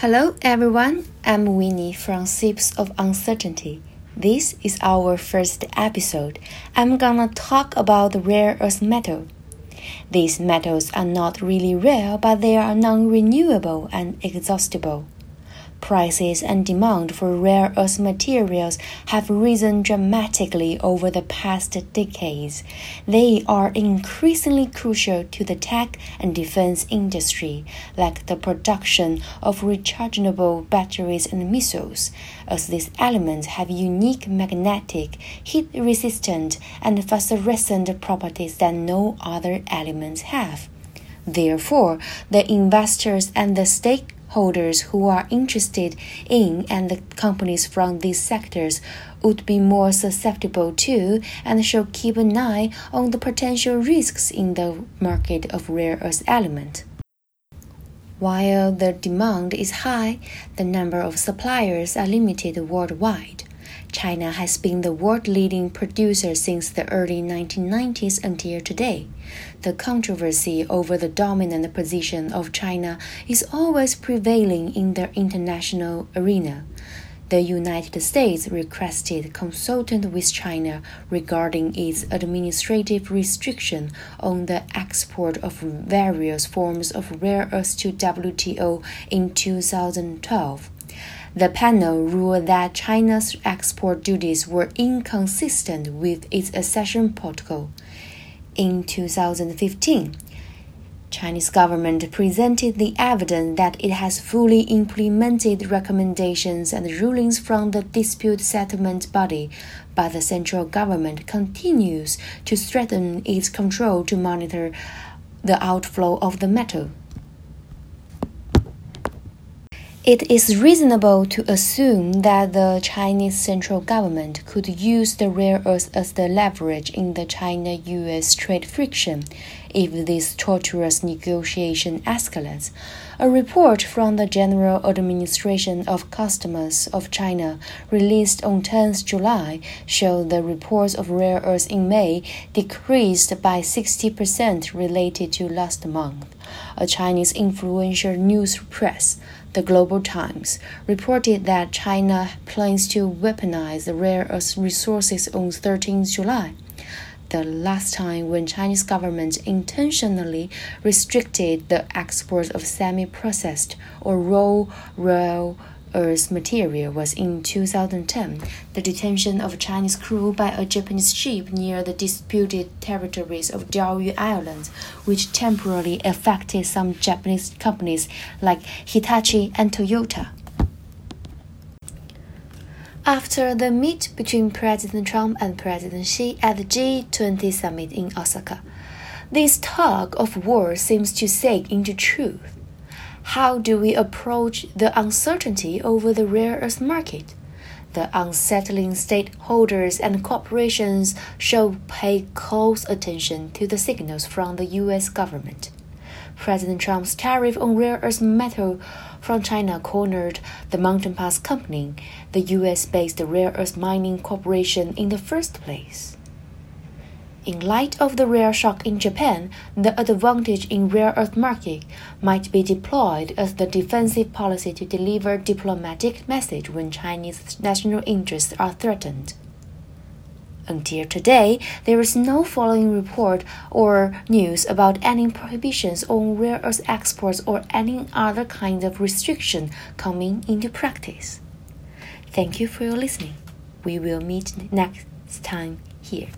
Hello, everyone. I'm Winnie from Sips of Uncertainty. This is our first episode. I'm gonna talk about rare earth metal. These metals are not really rare, but they are non renewable and exhaustible. Prices and demand for rare earth materials have risen dramatically over the past decades. They are increasingly crucial to the tech and defense industry, like the production of rechargeable batteries and missiles, as these elements have unique magnetic, heat resistant, and phosphorescent properties that no other elements have. Therefore, the investors and the stake holders who are interested in and the companies from these sectors would be more susceptible to and should keep an eye on the potential risks in the market of rare earth element. While the demand is high, the number of suppliers are limited worldwide. China has been the world leading producer since the early 1990s until today. The controversy over the dominant position of China is always prevailing in the international arena. The United States requested consultation with China regarding its administrative restriction on the export of various forms of rare earths to WTO in 2012. The panel ruled that China's export duties were inconsistent with its accession protocol. In 2015, Chinese government presented the evidence that it has fully implemented recommendations and rulings from the dispute settlement body, but the central government continues to strengthen its control to monitor the outflow of the metal. It is reasonable to assume that the Chinese central government could use the rare earth as the leverage in the China US trade friction if this torturous negotiation escalates. A report from the General Administration of Customs of China, released on 10 July, showed the reports of rare earths in May decreased by 60% related to last month. A Chinese influential news press the Global Times reported that China plans to weaponize the rare earth resources on 13 July, the last time when Chinese government intentionally restricted the export of semi-processed or raw rare Earth material was in 2010, the detention of a Chinese crew by a Japanese ship near the disputed territories of Diaoyu Islands, which temporarily affected some Japanese companies like Hitachi and Toyota. After the meet between President Trump and President Xi at the G20 summit in Osaka, this tug of war seems to sink into truth. How do we approach the uncertainty over the rare earth market? The unsettling stakeholders and corporations should pay close attention to the signals from the U.S. government. President Trump's tariff on rare earth metal from China cornered the Mountain Pass Company, the U.S. based rare earth mining corporation, in the first place. In light of the rare shock in Japan, the advantage in rare earth market might be deployed as the defensive policy to deliver diplomatic message when Chinese national interests are threatened. Until today, there is no following report or news about any prohibitions on rare earth exports or any other kind of restriction coming into practice. Thank you for your listening. We will meet next time here.